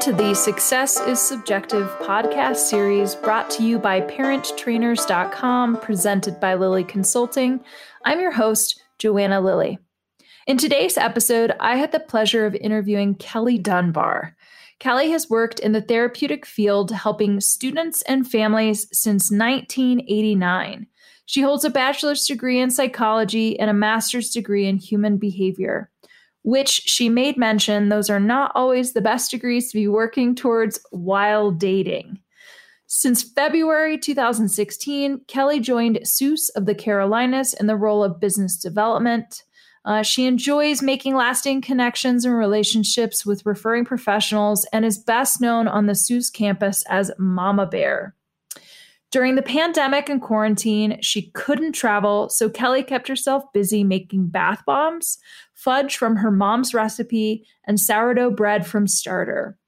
to the Success is Subjective podcast series brought to you by ParentTrainers.com, presented by Lilly Consulting. I'm your host, Joanna Lilly. In today's episode, I had the pleasure of interviewing Kelly Dunbar. Kelly has worked in the therapeutic field helping students and families since 1989. She holds a bachelor's degree in psychology and a master's degree in human behavior which she made mention those are not always the best degrees to be working towards while dating. Since February 2016, Kelly joined SUWS of the Carolinas in the role of business development. Uh, she enjoys making lasting connections and relationships with referring professionals and is best known on the SUWS campus as Mama Bear. During the pandemic and quarantine, she couldn't travel, so Kelly kept herself busy making bath bombs, fudge from her mom's recipe, and sourdough bread from starter.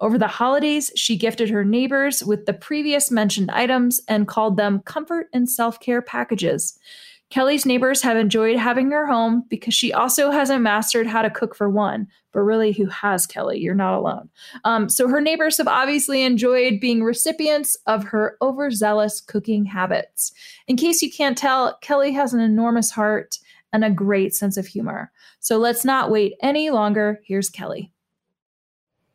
Over the holidays, she gifted her neighbors with the previous mentioned items and called them comfort and self care packages. Kelly's neighbors have enjoyed having her home because she also hasn't mastered how to cook for one, but really, who has Kelly? You're not alone. Um, so her neighbors have obviously enjoyed being recipients of her overzealous cooking habits. In case you can't tell, Kelly has an enormous heart and a great sense of humor. So let's not wait any longer. Here's Kelly.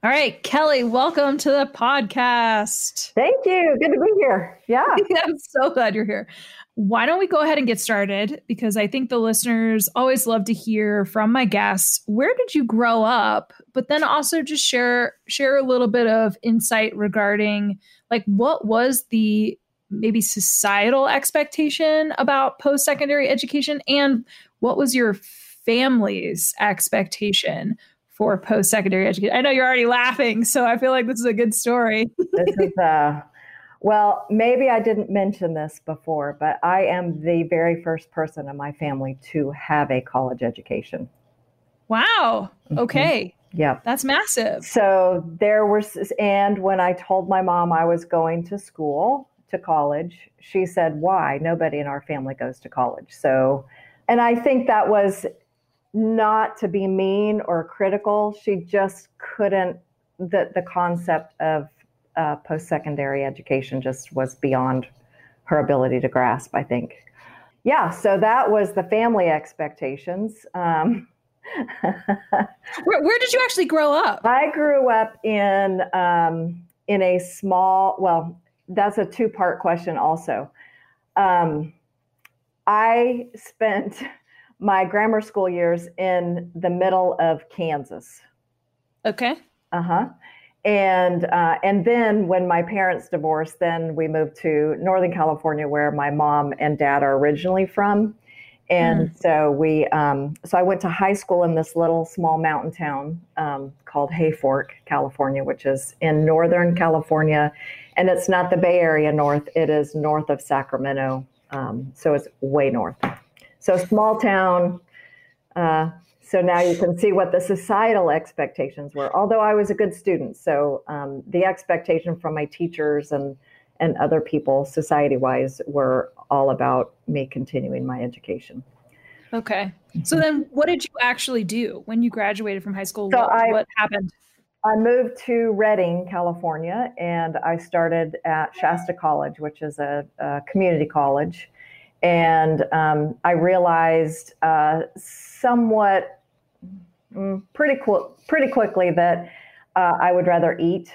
All right, Kelly, welcome to the podcast. Thank you. Good to be here. Yeah. I'm so glad you're here. Why don't we go ahead and get started? Because I think the listeners always love to hear from my guests. Where did you grow up? But then also just share share a little bit of insight regarding like what was the maybe societal expectation about post secondary education and what was your family's expectation for post secondary education? I know you're already laughing, so I feel like this is a good story. this is uh well, maybe I didn't mention this before, but I am the very first person in my family to have a college education. Wow. Mm-hmm. Okay. Mm-hmm. Yeah. That's massive. So there was, and when I told my mom I was going to school, to college, she said, Why? Nobody in our family goes to college. So, and I think that was not to be mean or critical. She just couldn't, the, the concept of uh, post secondary education just was beyond her ability to grasp, I think. Yeah, so that was the family expectations. Um, where, where, did you actually grow up? I grew up in um, in a small. Well, that's a two part question. Also, um, I spent my grammar school years in the middle of Kansas. Okay. Uh huh and uh, and then when my parents divorced, then we moved to Northern California, where my mom and dad are originally from, and mm. so we um, so I went to high school in this little small mountain town um, called Hayfork, California, which is in Northern California, and it's not the Bay Area north; it is north of Sacramento, um, so it's way north. So small town. Uh, so now you can see what the societal expectations were. Although I was a good student, so um, the expectation from my teachers and and other people, society wise, were all about me continuing my education. Okay. So then, what did you actually do when you graduated from high school? So what, I, what happened? I moved to Redding, California, and I started at Shasta College, which is a, a community college. And um, I realized uh, somewhat Mm, pretty cool, pretty quickly that uh, I would rather eat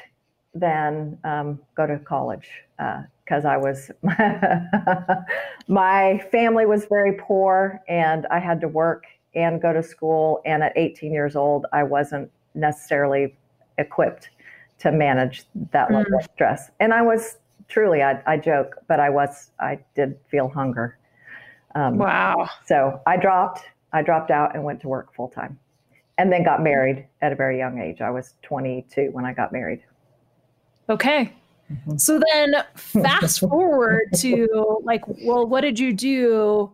than um, go to college because uh, I was my family was very poor and I had to work and go to school. And at 18 years old, I wasn't necessarily equipped to manage that level mm. of stress. And I was truly, I, I, joke, but I was, I did feel hunger. Um, wow. So I dropped, I dropped out and went to work full time and then got married at a very young age. I was 22 when I got married. Okay. Mm-hmm. So then fast forward to like, well, what did you do?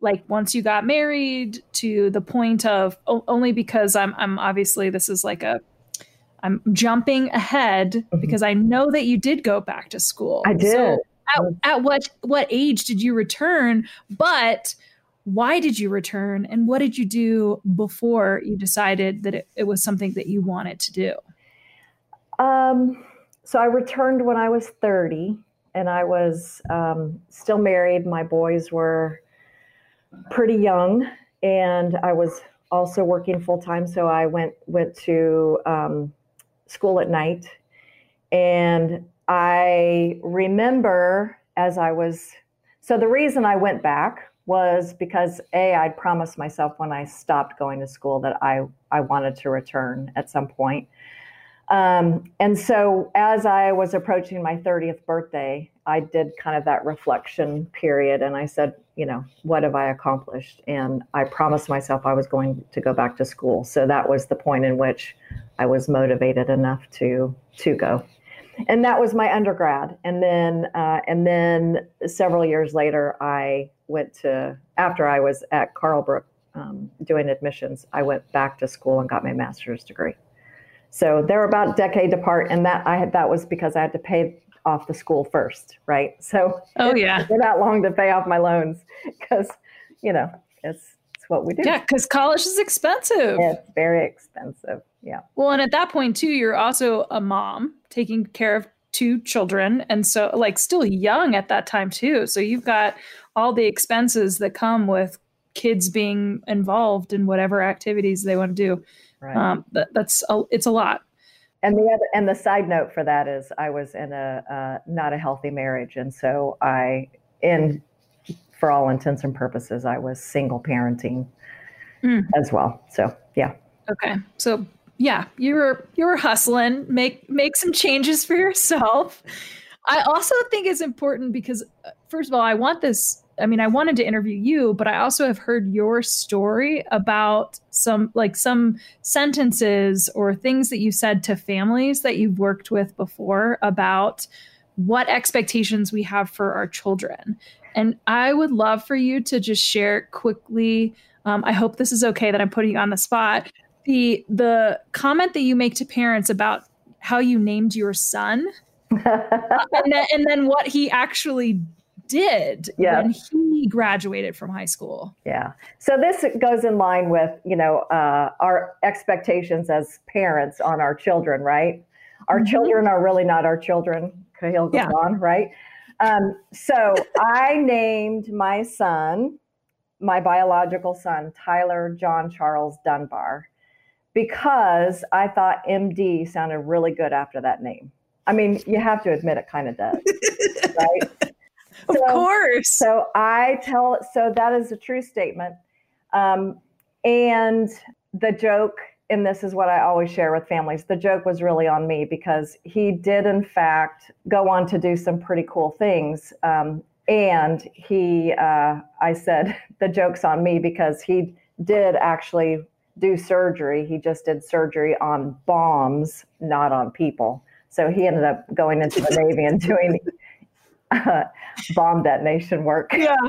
Like once you got married to the point of only because I'm, I'm obviously this is like a, I'm jumping ahead mm-hmm. because I know that you did go back to school. I did. So at, at what, what age did you return? But why did you return and what did you do before you decided that it, it was something that you wanted to do Um, so I returned when I was 30 and I was um, still married. My boys were pretty young and I was also working full time. So I went, went to um, school at night and I remember as I was, so the reason I went back was because A, I'd promised myself when I stopped going to school that I, I wanted to return at some point. Um, and so as I was approaching my 30th birthday, I did kind of that reflection period and I said, you know, what have I accomplished? And I promised myself I was going to go back to school. So that was the point in which I was motivated enough to to go and that was my undergrad and then uh, and then several years later i went to after i was at carlbrook um, doing admissions i went back to school and got my master's degree so they're about a decade apart and that i had that was because i had to pay off the school first right? So oh yeah. for that long to pay off my loans because you know it's it's what we do. Yeah because college is expensive. It's very expensive yeah. Well and at that point too you're also a mom taking care of two children and so like still young at that time too. So you've got all the expenses that come with kids being involved in whatever activities they want to do right. um, that, that's a, it's a lot and the other and the side note for that is i was in a uh, not a healthy marriage and so i in for all intents and purposes i was single parenting mm. as well so yeah okay so yeah, you were you were hustling, make make some changes for yourself. I also think it's important because uh, first of all, I want this I mean, I wanted to interview you, but I also have heard your story about some like some sentences or things that you said to families that you've worked with before about what expectations we have for our children. And I would love for you to just share quickly. Um, I hope this is okay that I'm putting you on the spot, the the comment that you make to parents about how you named your son and, then, and then what he actually did yeah. when he graduated from high school. Yeah. So this goes in line with, you know, uh, our expectations as parents on our children, right? Our mm-hmm. children are really not our children. Kahlil yeah. on, right? Um, so I named my son, my biological son, Tyler John Charles Dunbar because I thought MD sounded really good after that name. I mean, you have to admit it kind of does, right? Of so, course. So I tell, so that is a true statement. Um, and the joke, and this is what I always share with families the joke was really on me because he did, in fact, go on to do some pretty cool things. Um, and he, uh, I said, the joke's on me because he did actually do surgery. He just did surgery on bombs, not on people. So he ended up going into the Navy and doing uh, bomb detonation work. Yeah.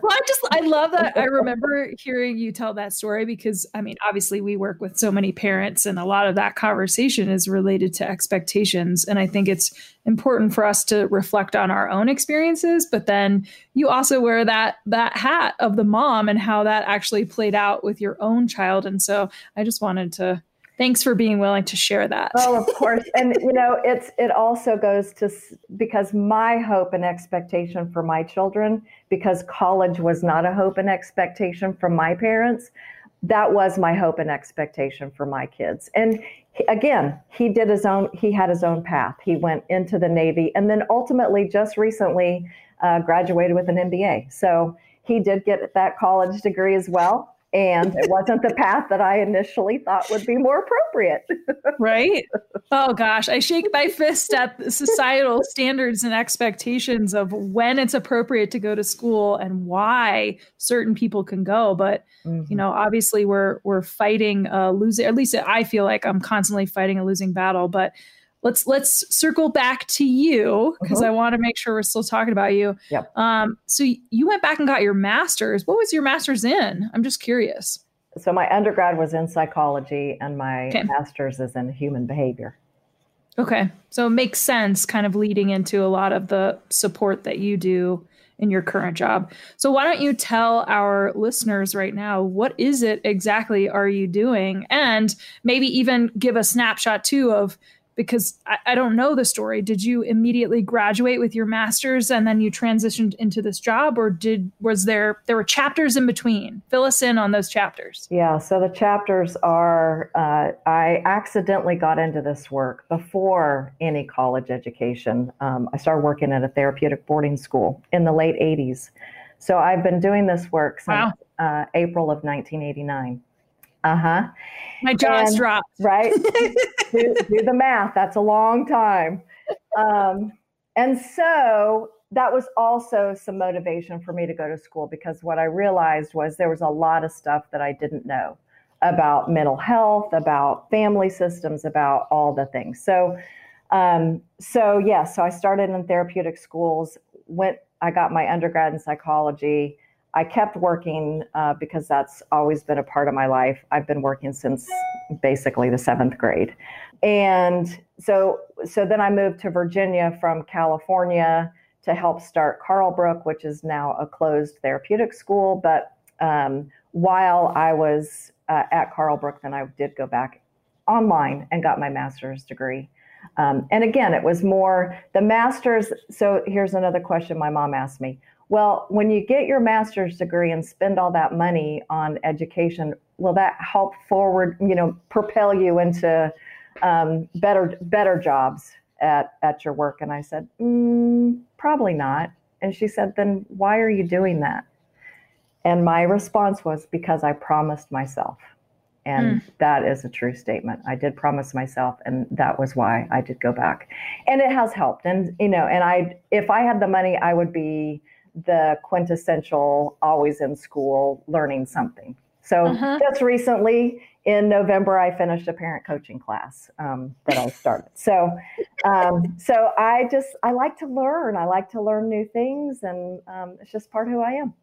Well, I just, I love that. I remember hearing you tell that story because, I mean, obviously we work with so many parents, and a lot of that conversation is related to expectations. And I think it's important for us to reflect on our own experiences, but then you also wear that that hat of the mom and how that actually played out with your own child. And so I just wanted to thanks for being willing to share that. Oh, of course. and you know, it's it also goes to because my hope and expectation for my children because college was not a hope and expectation from my parents, that was my hope and expectation for my kids. And again, he did his own he had his own path. He went into the Navy and then ultimately just recently uh, graduated with an MBA. So he did get that college degree as well and it wasn't the path that I initially thought would be more appropriate. right? Oh gosh, I shake my fist at societal standards and expectations of when it's appropriate to go to school and why certain people can go. But mm-hmm. you know, obviously, we're we're fighting a losing. At least I feel like I'm constantly fighting a losing battle. But let's let's circle back to you because uh-huh. I want to make sure we're still talking about you. Yep. Um, so you went back and got your master's. What was your master's in? I'm just curious. So my undergrad was in psychology, and my okay. master's is in human behavior. Okay, so it makes sense, kind of leading into a lot of the support that you do in your current job. So why don't you tell our listeners right now what is it exactly are you doing, and maybe even give a snapshot too of because I, I, don't know the story. Did you immediately graduate with your master's and then you transitioned into this job, or did was there there were chapters in between? Fill us in on those chapters. Yeah, so the chapters are uh, I accidentally got into this work before any college education. Um, I started working at a therapeutic boarding school in the late '80s. So I've been doing this work since wow. uh, April of 1989. Uh huh. My jaw's dropped. Right. do, do, the math. That's a long time. Um, and so that was also some motivation for me to go to school because what I realized was there was a lot of stuff that I didn't know about mental health, about family systems, about all the things. So, um, so yeah, so I started in therapeutic schools. Went, I got my undergrad in psychology I kept working uh, because that's always been a part of my life. I've been working since basically the seventh grade, and so so then I moved to Virginia from California to help start Carlbrook, which is now a closed therapeutic school. But um, while I was uh, at Carlbrook, then I did go back online and got my master's degree. Um, and again, it was more the master's. So here's another question my mom asked me well, when you get your master's degree and spend all that money on education, will that help forward, you know, propel you into um, better better jobs at at your work? And I said, mm, probably not. And she said, then why are you doing that? And my response was because I promised myself. And mm. that is a true statement. I did promise myself, and that was why I did go back. And it has helped. And, you know, and I, if I had the money, I would be the quintessential always in school learning something. So uh-huh. just recently in November, I finished a parent coaching class um, that I started. So, um, so I just I like to learn. I like to learn new things, and um, it's just part of who I am.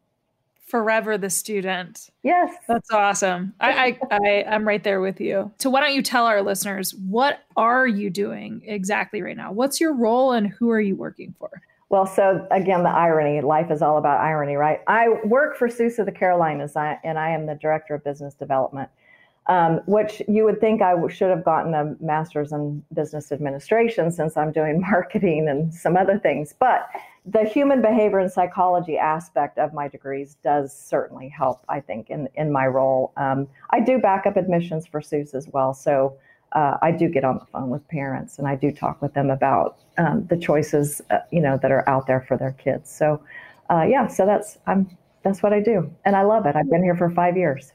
Forever the student. Yes, that's awesome. I, I, I I'm right there with you. So why don't you tell our listeners what are you doing exactly right now? What's your role, and who are you working for? Well, so again, the irony, life is all about irony, right? I work for SUWS of the Carolinas, and I am the director of business development, um, which you would think I should have gotten a master's in business administration since I'm doing marketing and some other things. But the human behavior and psychology aspect of my degrees does certainly help, I think, in, in my role. Um, I do backup admissions for SUWS as well. So uh, I do get on the phone with parents and I do talk with them about um, the choices, uh, you know, that are out there for their kids. So, uh, yeah, so that's I'm that's what I do, and I love it. I've been here for five years.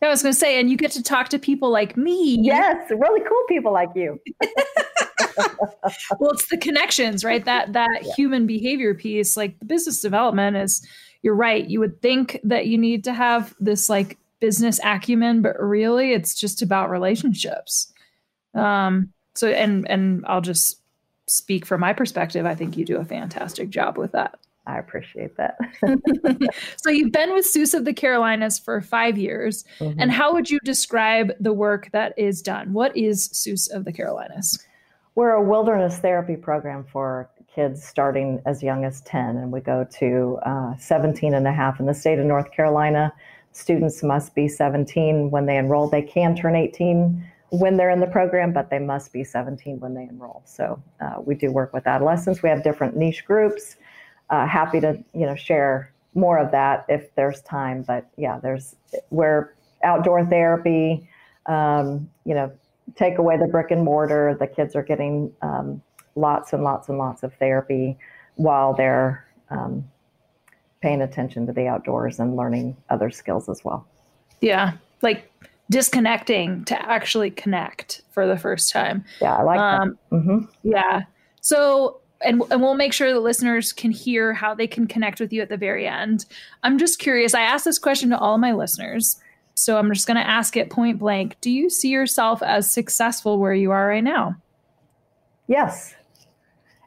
I was going to say, and you get to talk to people like me. Yes, really cool people like you. well, it's the connections, right? That that yeah. human behavior piece, like the business development, is. You're right. You would think that you need to have this like business acumen, but really, it's just about relationships um, so and and I'll just speak from my perspective. I think you do a fantastic job with that. I appreciate that. so you've been with SUWS of the Carolinas for five years. Mm-hmm. And how would you describe the work that is done? What is SUWS of the Carolinas? We're a wilderness therapy program for kids starting as young as 10, and we go to uh, 17 and a half in the state of North Carolina. Students must be 17 when they enroll. They can turn 18 when they're in the program, but they must be 17 when they enroll. So uh, we do work with adolescents. We have different niche groups. Uh, happy to you know share more of that if there's time. But yeah, there's where outdoor therapy. Um, you know, take away the brick and mortar. The kids are getting um, lots and lots and lots of therapy while they're um, paying attention to the outdoors and learning other skills as well. Yeah, like disconnecting to actually connect for the first time. Yeah, I like um, that. Mm-hmm. Yeah. So, and, and we'll make sure the listeners can hear how they can connect with you at the very end. I'm just curious. I asked this question to all my listeners. So I'm just going to ask it point blank. Do you see yourself as successful where you are right now? Yes,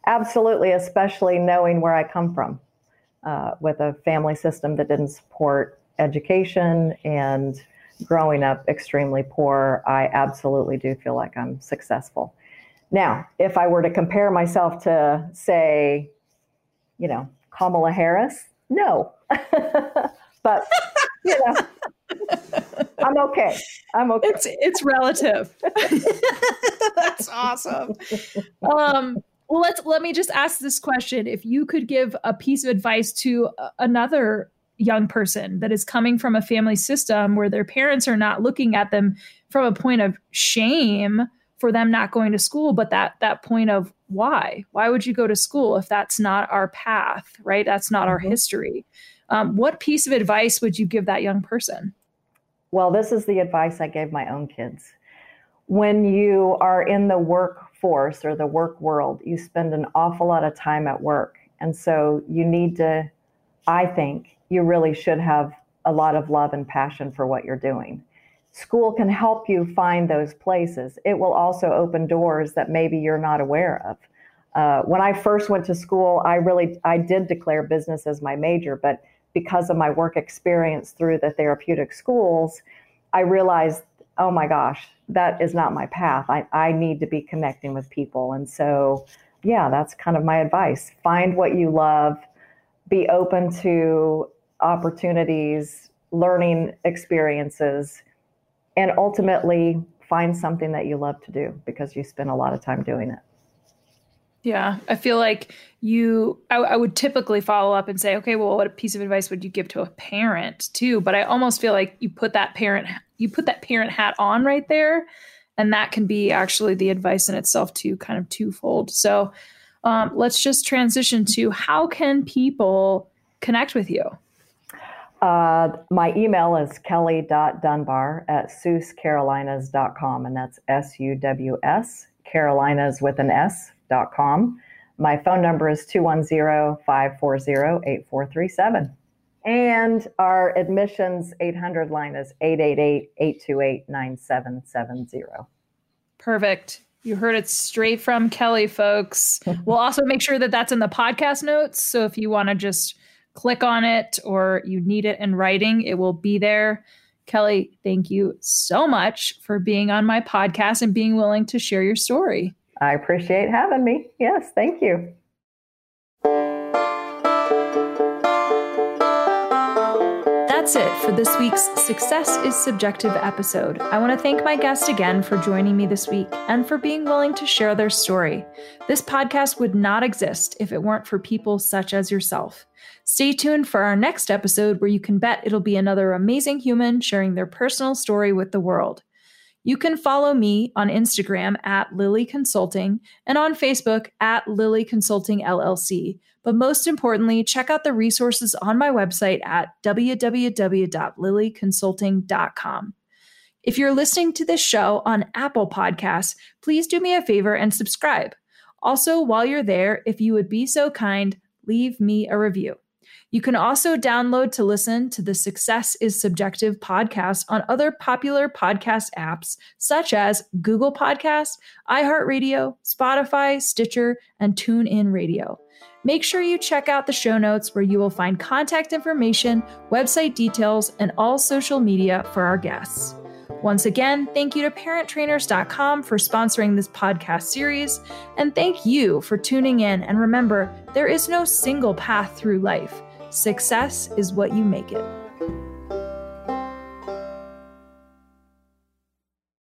absolutely, especially knowing where I come from uh, with a family system that didn't support education and growing up extremely poor, I absolutely do feel like I'm successful. Now, if I were to compare myself to, say, you know, Kamala Harris, no. but, you know, I'm okay. I'm okay. It's it's relative. That's awesome. Um, well, let's let me just ask this question: If you could give a piece of advice to another young person that is coming from a family system where their parents are not looking at them from a point of shame for them not going to school, but that that point of why? Why would you go to school if that's not our path, right? That's not mm-hmm. our history. Um, what piece of advice would you give that young person? Well, this is the advice I gave my own kids. When you are in the workforce or the work world, you spend an awful lot of time at work. And so you need to, I think, you really should have a lot of love and passion for what you're doing. School can help you find those places. It will also open doors that maybe you're not aware of. Uh, when I first went to school, I really I did declare business as my major, but because of my work experience through the therapeutic schools, I realized, oh my gosh, that is not my path. I, I need to be connecting with people. And so, yeah, that's kind of my advice. Find what you love, be open to opportunities, learning experiences, and ultimately find something that you love to do because you spend a lot of time doing it. Yeah, I feel like you, I, I, would typically follow up and say, okay, well, what piece of advice would you give to a parent too? But I almost feel like you put that parent, you put that parent hat on right there, and that can be actually the advice in itself too, kind of twofold. So um, let's just transition to how can people connect with you? Uh, my email is kelly.dunbar at suwscarolinas.com, and that's S U W S, Carolinas with an S dot com. My phone number is 210 540 8437. And our admissions 800 line is 888 828 9770. Perfect. You heard it straight from Kelly, folks. we'll also make sure that that's in the podcast notes. So if you want to just click on it or you need it in writing, it will be there. Kelly, thank you so much for being on my podcast and being willing to share your story. I appreciate having me. Yes, thank you. That's it for this week's Success is Subjective episode. I want to thank my guest again for joining me this week and for being willing to share their story. This podcast would not exist if it weren't for people such as yourself. Stay tuned for our next episode where you can bet it'll be another amazing human sharing their personal story with the world. You can follow me on Instagram at Lily Consulting and on Facebook at Lily Consulting LLC. But most importantly, check out the resources on my website at www.lilyconsulting.com. If you're listening to this show on Apple Podcasts, please do me a favor and subscribe. Also, while you're there, if you would be so kind, leave me a review. You can also download to listen to the Success is Subjective podcast on other popular podcast apps such as Google Podcasts, iHeartRadio, Spotify, Stitcher, and TuneIn Radio. Make sure you check out the show notes where you will find contact information, website details, and all social media for our guests. Once again, thank you to parenttrainers.com for sponsoring this podcast series. And thank you for tuning in. And remember, there is no single path through life. Success is what you make it.